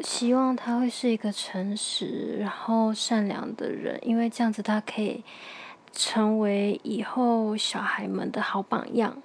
希望他会是一个诚实然后善良的人因为这样子他可以成为以后小孩们的好榜样。